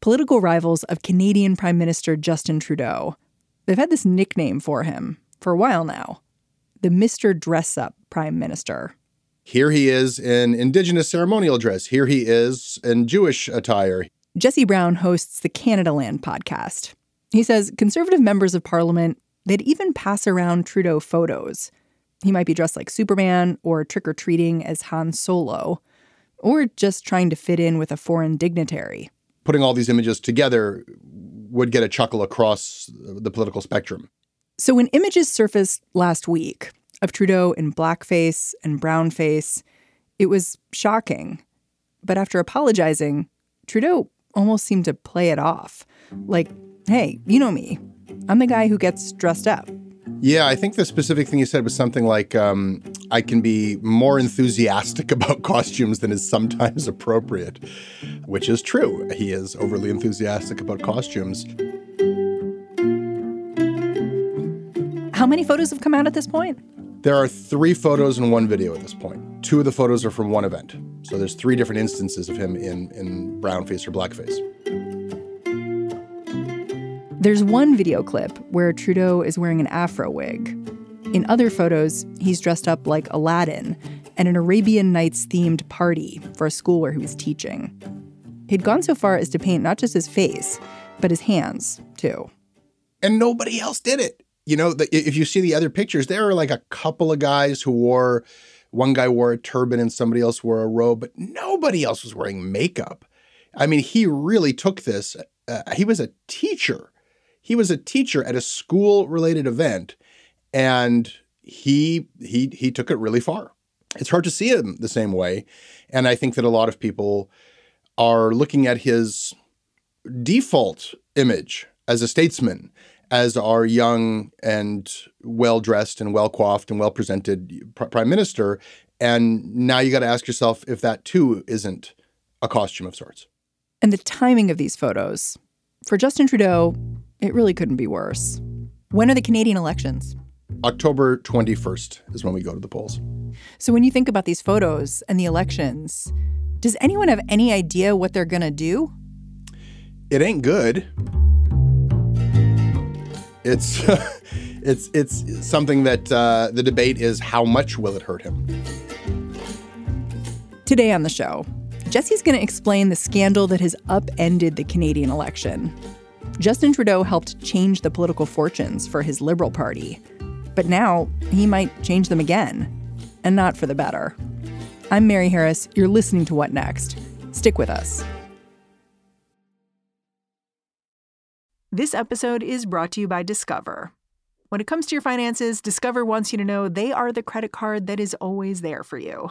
Political rivals of Canadian Prime Minister Justin Trudeau. They've had this nickname for him for a while now the Mr. Dress Up Prime Minister. Here he is in Indigenous ceremonial dress. Here he is in Jewish attire. Jesse Brown hosts the Canadaland podcast. He says conservative members of parliament, they'd even pass around Trudeau photos. He might be dressed like Superman or trick or treating as Han Solo, or just trying to fit in with a foreign dignitary. Putting all these images together would get a chuckle across the political spectrum. So when images surfaced last week of Trudeau in blackface and brownface, it was shocking. But after apologizing, Trudeau almost seemed to play it off. Like, hey, you know me. I'm the guy who gets dressed up. Yeah, I think the specific thing you said was something like, um, I can be more enthusiastic about costumes than is sometimes appropriate, which is true. He is overly enthusiastic about costumes. How many photos have come out at this point? There are three photos and one video at this point. Two of the photos are from one event. So there's three different instances of him in, in brownface or blackface. There's one video clip where Trudeau is wearing an afro wig. In other photos, he's dressed up like Aladdin at an Arabian Nights themed party for a school where he was teaching. He'd gone so far as to paint not just his face, but his hands, too. And nobody else did it you know, the, if you see the other pictures, there are like a couple of guys who wore, one guy wore a turban and somebody else wore a robe, but nobody else was wearing makeup. I mean, he really took this. Uh, he was a teacher. He was a teacher at a school related event and he he he took it really far. It's hard to see him the same way, and I think that a lot of people are looking at his default image as a statesman as our young and well dressed and well coiffed and well presented pr- prime minister. And now you got to ask yourself if that too isn't a costume of sorts. And the timing of these photos for Justin Trudeau, it really couldn't be worse. When are the Canadian elections? October 21st is when we go to the polls. So when you think about these photos and the elections, does anyone have any idea what they're going to do? It ain't good it's it's it's something that uh, the debate is how much will it hurt him. Today on the show, Jesse's going to explain the scandal that has upended the Canadian election. Justin Trudeau helped change the political fortunes for his Liberal Party, but now he might change them again, and not for the better. I'm Mary Harris. You're listening to What Next. Stick with us. This episode is brought to you by Discover. When it comes to your finances, Discover wants you to know they are the credit card that is always there for you.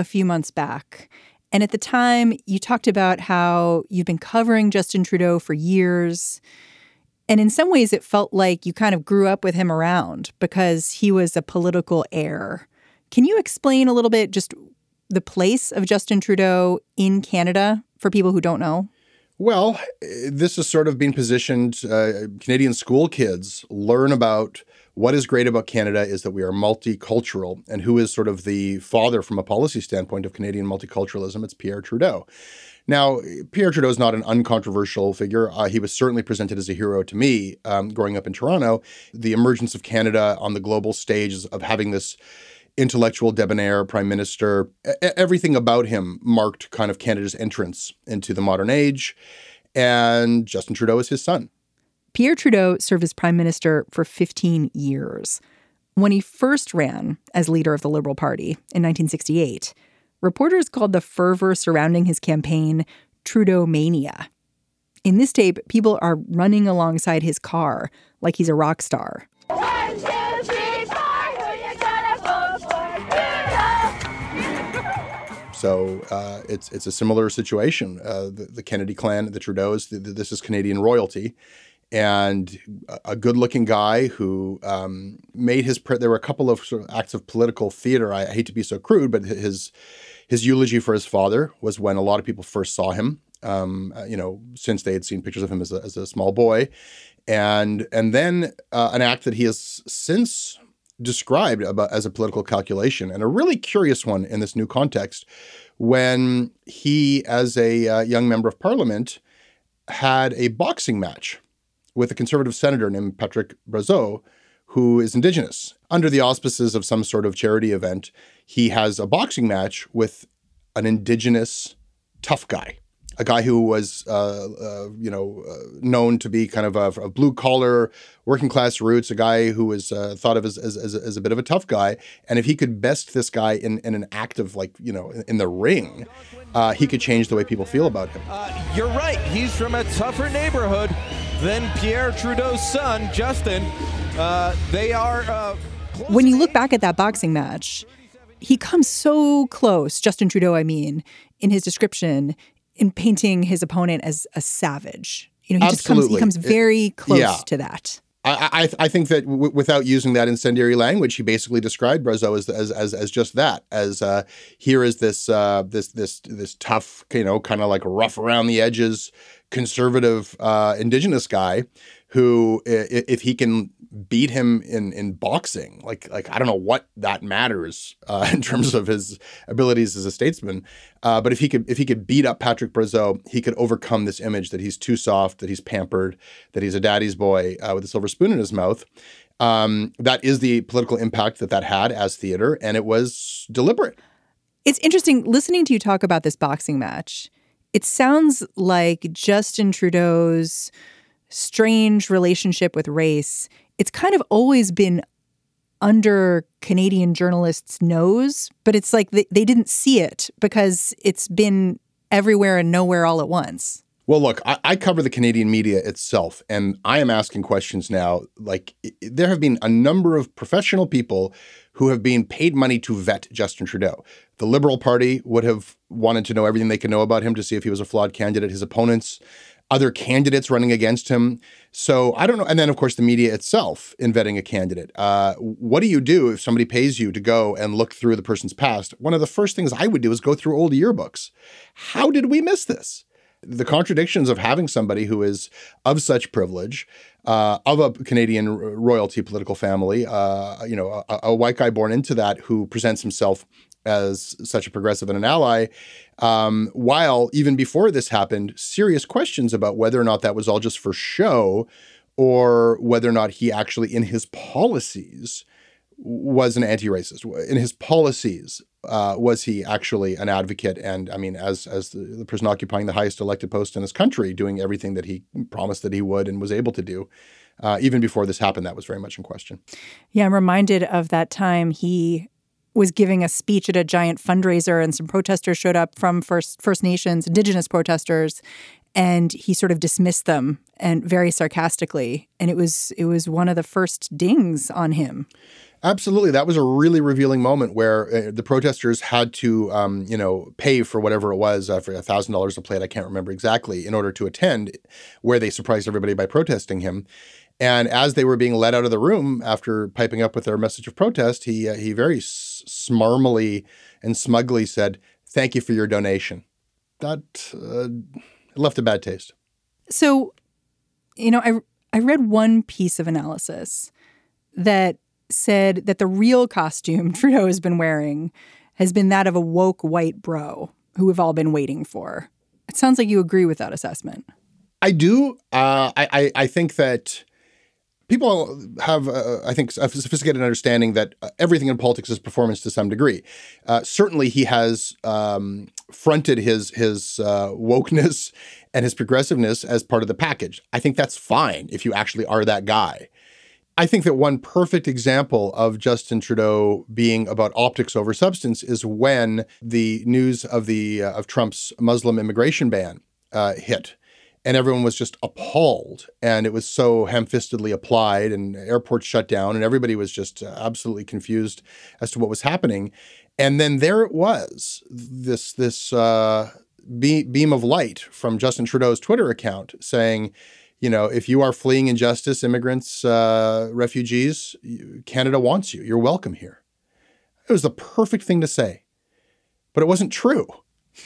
a few months back. And at the time, you talked about how you've been covering Justin Trudeau for years. And in some ways, it felt like you kind of grew up with him around because he was a political heir. Can you explain a little bit just the place of Justin Trudeau in Canada for people who don't know? Well, this is sort of being positioned. Uh, Canadian school kids learn about what is great about Canada is that we are multicultural, and who is sort of the father from a policy standpoint of Canadian multiculturalism? It's Pierre Trudeau. Now, Pierre Trudeau is not an uncontroversial figure. Uh, he was certainly presented as a hero to me um, growing up in Toronto. The emergence of Canada on the global stage of having this intellectual debonair prime minister. everything about him marked kind of Canada's entrance into the modern age. And Justin Trudeau is his son. Pierre Trudeau served as prime minister for 15 years. When he first ran as leader of the Liberal Party in 1968, reporters called the fervor surrounding his campaign Trudeau mania. In this tape, people are running alongside his car like he's a rock star. So uh, it's it's a similar situation. Uh, the, the, Kennedy clan, the Trudeaus, the, the, this is Canadian royalty, and a good-looking guy who um, made his. There were a couple of sort of acts of political theater. I, I hate to be so crude, but his his eulogy for his father was when a lot of people first saw him. Um, uh, you know, since they had seen pictures of him as a, as a small boy, and and then uh, an act that he has since described about as a political calculation, and a really curious one in this new context, when he, as a uh, young member of parliament, had a boxing match with a conservative senator named Patrick Brazeau, who is indigenous. Under the auspices of some sort of charity event, he has a boxing match with an indigenous tough guy a guy who was, uh, uh, you know, uh, known to be kind of a, a, blue collar, working class roots, a guy who was uh, thought of as, as, as, as, a bit of a tough guy. And if he could best this guy in, in an act of like, you know, in, in the ring, uh, he could change the way people feel about him. Uh, you're right. He's from a tougher neighborhood than Pierre Trudeau's son, Justin. they are. when you look back at that boxing match, he comes so close, Justin Trudeau, I mean, in his description in painting his opponent as a savage. You know, he Absolutely. just comes he comes very close yeah. to that. I, I, I think that w- without using that incendiary language, he basically described Brazeau as, as as as just that. As uh, here is this uh, this this this tough, you know, kind of like rough around the edges, conservative uh, indigenous guy who, if he can beat him in in boxing. Like like I don't know what that matters uh, in terms of his abilities as a statesman. Uh, but if he could if he could beat up Patrick Brazeau, he could overcome this image that he's too soft, that he's pampered, that he's a daddy's boy uh, with a silver spoon in his mouth. Um, that is the political impact that that had as theater, and it was deliberate. It's interesting listening to you talk about this boxing match. It sounds like Justin Trudeau's strange relationship with race it's kind of always been under Canadian journalists' nose, but it's like they, they didn't see it because it's been everywhere and nowhere all at once. Well, look, I, I, cover the Canadian media itself, and I am asking questions now. Like, there have been a number of professional people who have been paid money to vet Justin Trudeau. The Liberal Party would have wanted to know everything they could know about him to see if he was a flawed candidate. His opponents other candidates running against him. So I don't know. And then, of course, the media itself in vetting a candidate. Uh, what do you do if somebody pays you to go and look through the person's past? One of the first things I would do is go through old yearbooks. How did we miss this? The contradictions of having somebody who is of such privilege, uh, of a Canadian royalty political family, uh, you know, a, a, white guy born into that who presents himself as such a progressive and an ally, um, while even before this happened, serious questions about whether or not that was all just for show or whether or not he actually, in his policies, was an anti-racist. In his policies, uh, was he actually an advocate? And I mean, as as the, the, person occupying the highest elected post in his country, doing everything that he promised that he would and was able to do. Uh, even before this happened, that was very much in question. Yeah, I'm reminded of that time he was giving a speech at a giant fundraiser and some protesters showed up from First First Nations, indigenous protesters, and he sort of dismissed them and very sarcastically and it was it was one of the first dings on him. Absolutely, that was a really revealing moment where uh, the protesters had to, um, you know, pay for whatever it was uh, for a thousand dollars a plate. I can't remember exactly in order to attend, where they surprised everybody by protesting him. And as they were being led out of the room after piping up with their message of protest, he uh, he very smarmily and smugly said, "Thank you for your donation." That uh, left a bad taste. So, you know, I I read one piece of analysis that said that the real costume Trudeau has been wearing has been that of a woke white bro who we've all been waiting for. It sounds like you agree with that assessment. I do. Uh, I, I I think that people have, uh, I think, a sophisticated understanding that uh, everything in politics is performance to some degree. Uh, certainly, he has um, fronted his his uh, wokeness and his progressiveness as part of the package. I think that's fine if you actually are that guy. I think that one perfect example of Justin Trudeau being about optics over substance is when the news of the uh, of Trump's Muslim immigration ban uh, hit. And everyone was just appalled and it was so ham-fistedly applied and airports shut down and everybody was just uh, absolutely confused as to what was happening. And then there it was this this uh, beam of light from justin trudeau's twitter account saying you know if you are fleeing injustice immigrants uh, refugees canada wants you you're welcome here it was the perfect thing to say but it wasn't true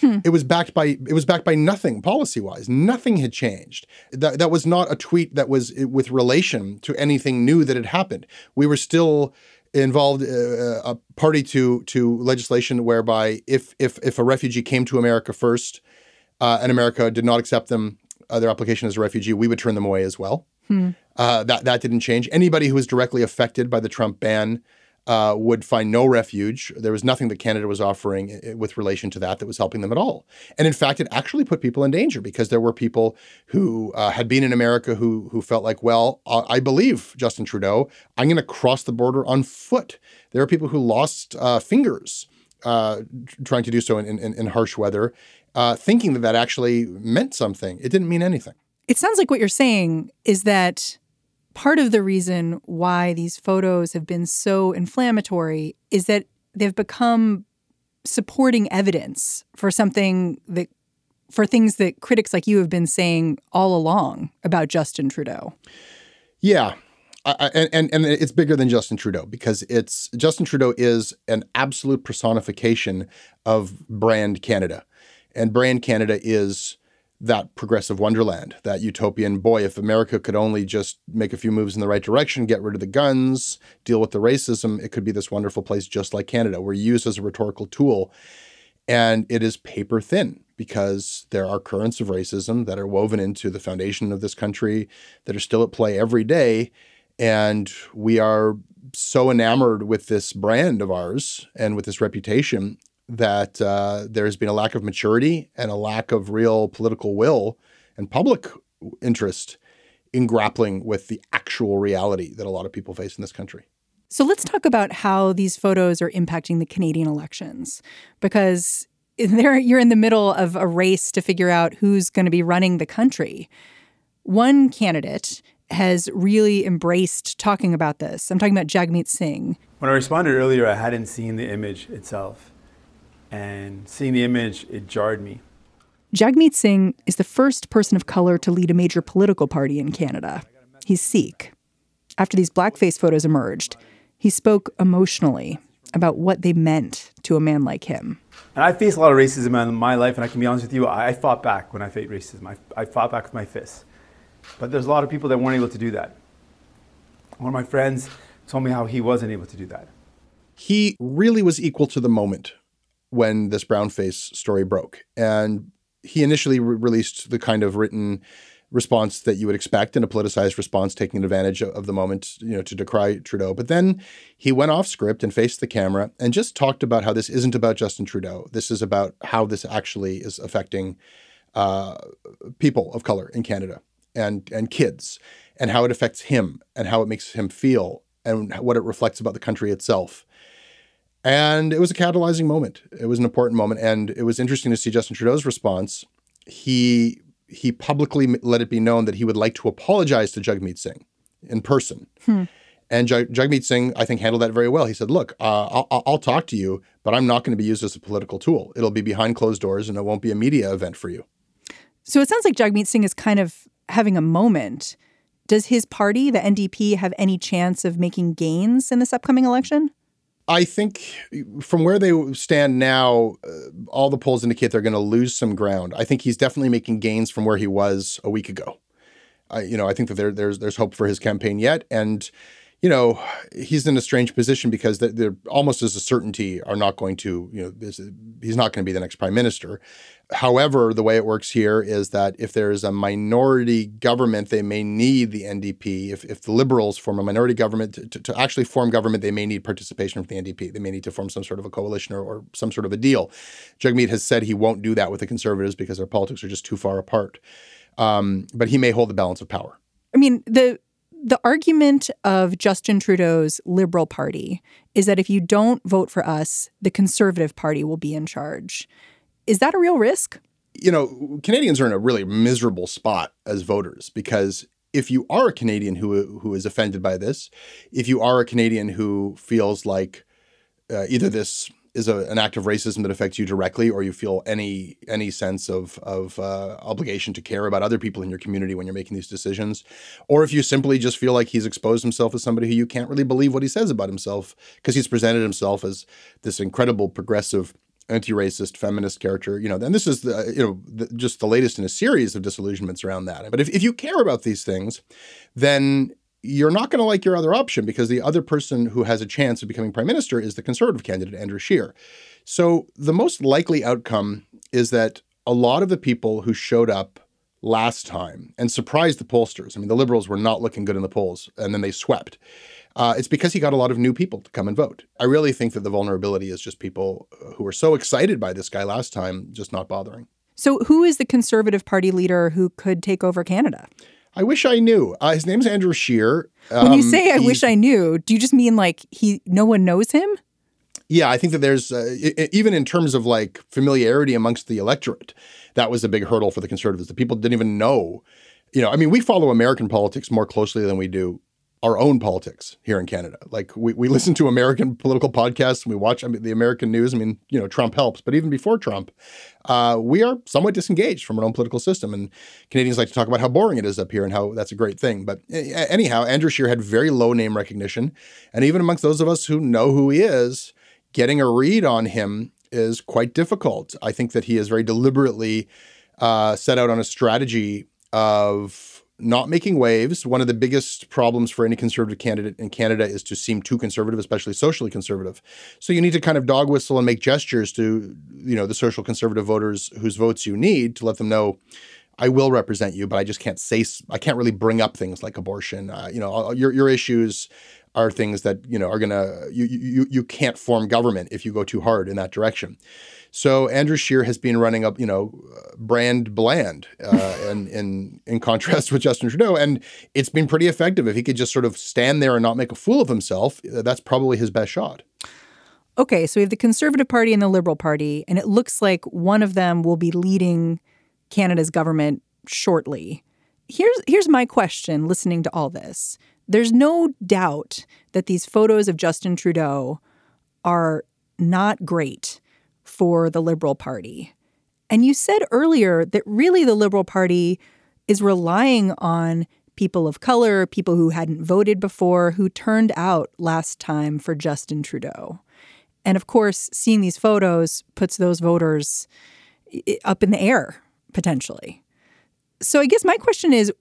Hmm. It was backed by it was backed by nothing policy wise. Nothing had changed. That that was not a tweet that was with relation to anything new that had happened. We were still involved uh, a party to to legislation whereby if if if a refugee came to America first uh, and America did not accept them uh, their application as a refugee, we would turn them away as well. Hmm. Uh, that that didn't change. Anybody who was directly affected by the Trump ban uh, would find no refuge. There was nothing that Canada was offering with relation to that that was helping them at all. And in fact, it actually put people in danger because there were people who uh, had been in America who who felt like, well, I believe Justin Trudeau. I'm going to cross the border on foot. There are people who lost uh, fingers uh, trying to do so in, in, in harsh weather, uh, thinking that that actually meant something. It didn't mean anything. It sounds like what you're saying is that part of the reason why these photos have been so inflammatory is that they've become supporting evidence for something that for things that critics like you have been saying all along about Justin Trudeau. Yeah. I, and, and and it's bigger than Justin Trudeau because it's Justin Trudeau is an absolute personification of brand Canada. And brand Canada is that progressive wonderland, that utopian boy. If America could only just make a few moves in the right direction, get rid of the guns, deal with the racism, it could be this wonderful place just like Canada. We're used as a rhetorical tool. And it is paper thin because there are currents of racism that are woven into the foundation of this country that are still at play every day. And we are so enamored with this brand of ours and with this reputation that uh, there's been a lack of maturity and a lack of real political will and public interest in grappling with the actual reality that a lot of people face in this country. So let's talk about how these photos are impacting the Canadian elections because there you're in the middle of a race to figure out who's going to be running the country. One candidate has really embraced talking about this. I'm talking about Jagmeet Singh. When I responded earlier, I hadn't seen the image itself. And seeing the image, it jarred me. Jagmeet Singh is the first person of color to lead a major political party in Canada. He's Sikh. After these blackface photos emerged, he spoke emotionally about what they meant to a man like him. And I faced a lot of racism in my life, and I can be honest with you, I fought back when I faced racism. I, I fought back with my fists. But there's a lot of people that weren't able to do that. One of my friends told me how he wasn't able to do that. He really was equal to the moment when this brownface story broke. And he initially re- released the kind of written response that you would expect in a politicized response, taking advantage of the moment, you know, to decry Trudeau. But then he went off script and faced the camera and just talked about how this isn't about Justin Trudeau. This is about how this actually is affecting uh, people of color in Canada and and kids, and how it affects him and how it makes him feel and what it reflects about the country itself. And it was a catalyzing moment. It was an important moment. And it was interesting to see Justin Trudeau's response. He he publicly let it be known that he would like to apologize to Jagmeet Singh in person. Hmm. And Jag- Jagmeet Singh, I think, handled that very well. He said, "Look, uh, I'll, I'll, talk to you, but I'm not going to be used as a political tool. It'll be behind closed doors, and it won't be a media event for you." So it sounds like Jagmeet Singh is kind of having a moment. Does his party, the NDP, have any chance of making gains in this upcoming election? I think from where they stand now, uh, all the polls indicate they're going to lose some ground. I think he's definitely making gains from where he was a week ago. I, you know, I think that there, there's there's hope for his campaign yet, and you know, he's in a strange position because they're almost as a certainty are not going to, you know, he's not going to be the next prime minister. However, the way it works here is that if there is a minority government, they may need the NDP. If, if the Liberals form a minority government, to, to, actually form government, they may need participation from the NDP. They may need to form some sort of a coalition or, or some sort of a deal. Jagmeet has said he won't do that with the Conservatives because their politics are just too far apart. Um, but he may hold the balance of power. I mean, the the argument of Justin Trudeau's Liberal Party is that if you don't vote for us, the Conservative Party will be in charge. Is that a real risk? You know, Canadians are in a really miserable spot as voters because if you are a Canadian who who is offended by this, if you are a Canadian who feels like uh, either this is a, an act of racism that affects you directly, or you feel any any sense of of uh, obligation to care about other people in your community when you're making these decisions, or if you simply just feel like he's exposed himself as somebody who you can't really believe what he says about himself because he's presented himself as this incredible progressive anti-racist feminist character you know and this is the you know the, just the latest in a series of disillusionments around that. But if, if you care about these things then you're not going to like your other option because the other person who has a chance of becoming prime minister is the conservative candidate, Andrew Scheer. So the most likely outcome is that a lot of the people who showed up last time and surprised the pollsters, I mean, the liberals were not looking good in the polls and then they swept. Uh, it's because he got a lot of new people to come and vote. I really think that the vulnerability is just people who were so excited by this guy last time just not bothering. So, who is the Conservative Party leader who could take over Canada? I wish I knew. Uh, his name's Andrew Scheer. Um, when you um, say "I wish I knew," do you just mean like he? No one knows him. Yeah, I think that there's uh, even in terms of like familiarity amongst the electorate, that was a big hurdle for the conservatives. The people didn't even know. You know, I mean, we follow American politics more closely than we do our own politics here in Canada. Like we, we listen to American political podcasts and we watch I mean, the American news. I mean, you know, Trump helps, but even before Trump, uh, we are somewhat disengaged from our own political system. And Canadians like to talk about how boring it is up here and how that's a great thing. But anyhow, Andrew Scheer had very low name recognition. And even amongst those of us who know who he is, getting a read on him is quite difficult. I think that he has very deliberately uh, set out on a strategy of not making waves. One of the biggest problems for any conservative candidate in Canada is to seem too conservative, especially socially conservative. So you need to kind of dog whistle and make gestures to, you know, the social conservative voters whose votes you need to let them know I will represent you, but I just can't say I can't really bring up things like abortion. Uh, you know, your your issues are things that you know are gonna you you you can't form government if you go too hard in that direction. So Andrew Scheer has been running up, you know, brand bland, uh, and in in contrast with Justin Trudeau, and it's been pretty effective. If he could just sort of stand there and not make a fool of himself, uh, that's probably his best shot. Okay, so we have the Conservative Party and the Liberal Party, and it looks like one of them will be leading Canada's government shortly. Here's here's my question listening to all this. There's no doubt that these photos of Justin Trudeau are not great for the Liberal Party. And you said earlier that really the Liberal Party is relying on people of color, people who hadn't voted before, who turned out last time for Justin Trudeau. And of course, seeing these photos puts those voters up in the air potentially. So I guess my question is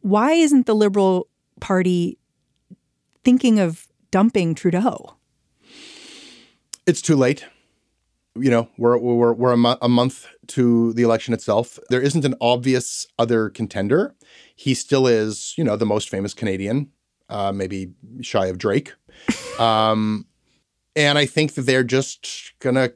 why isn't the Liberal Party thinking of dumping Trudeau? It's too late you know, we're we're we're a, mo- a, month to the election itself. There isn't an obvious other contender. He still is, you know, the most famous Canadian, uh, maybe shy of Drake. Um, and I think that they're just gonna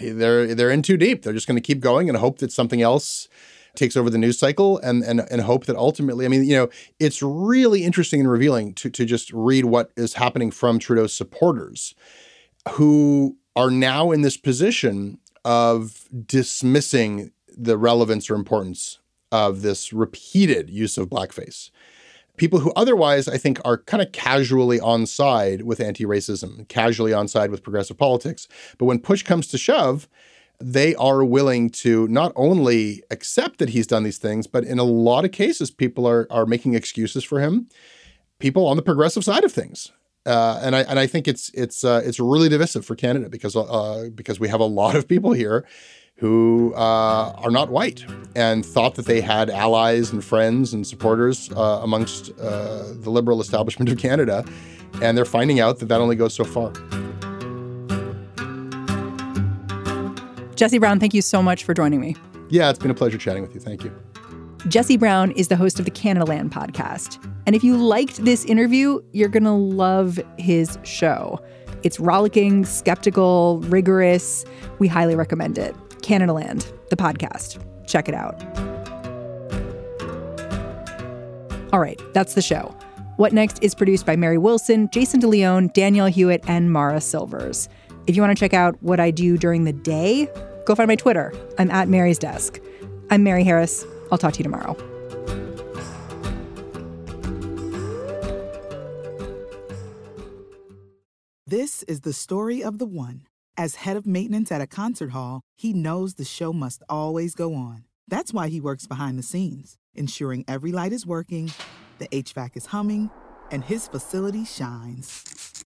they're they're in too deep. They're just gonna keep going and hope that something else takes over the news cycle and and and hope that ultimately I mean you know it's really interesting and revealing to to just read what is happening from Trudeau's supporters who are now in this position of dismissing the relevance or importance of this repeated use of blackface. People who otherwise, I think, are kind of casually on side with anti racism, casually on side with progressive politics. But when push comes to shove, they are willing to not only accept that he's done these things, but in a lot of cases, people are, are making excuses for him. People on the progressive side of things uh, and I and I think it's it's uh, it's really divisive for Canada because uh, because we have a lot of people here who uh, are not white, and thought that they had allies and friends and supporters uh, amongst uh, the liberal establishment of Canada. And they're finding out that that only goes so far. Jesse Brown, thank you so much for joining me. Yeah, it's been a pleasure chatting with you. Thank you. Jesse Brown is the host of the Canadaland podcast. And if you liked this interview, you're going to love his show. It's rollicking, skeptical, rigorous. We highly recommend it. Canadaland, the podcast. Check it out. All right, that's the show. What Next is produced by Mary Wilson, Jason DeLeon, Danielle Hewitt, and Mara Silvers. If you want to check out what I do during the day, go find my Twitter. I'm at Mary's Desk. I'm Mary Harris. I'll talk to you tomorrow. This is the story of the one. As head of maintenance at a concert hall, he knows the show must always go on. That's why he works behind the scenes, ensuring every light is working, the HVAC is humming, and his facility shines.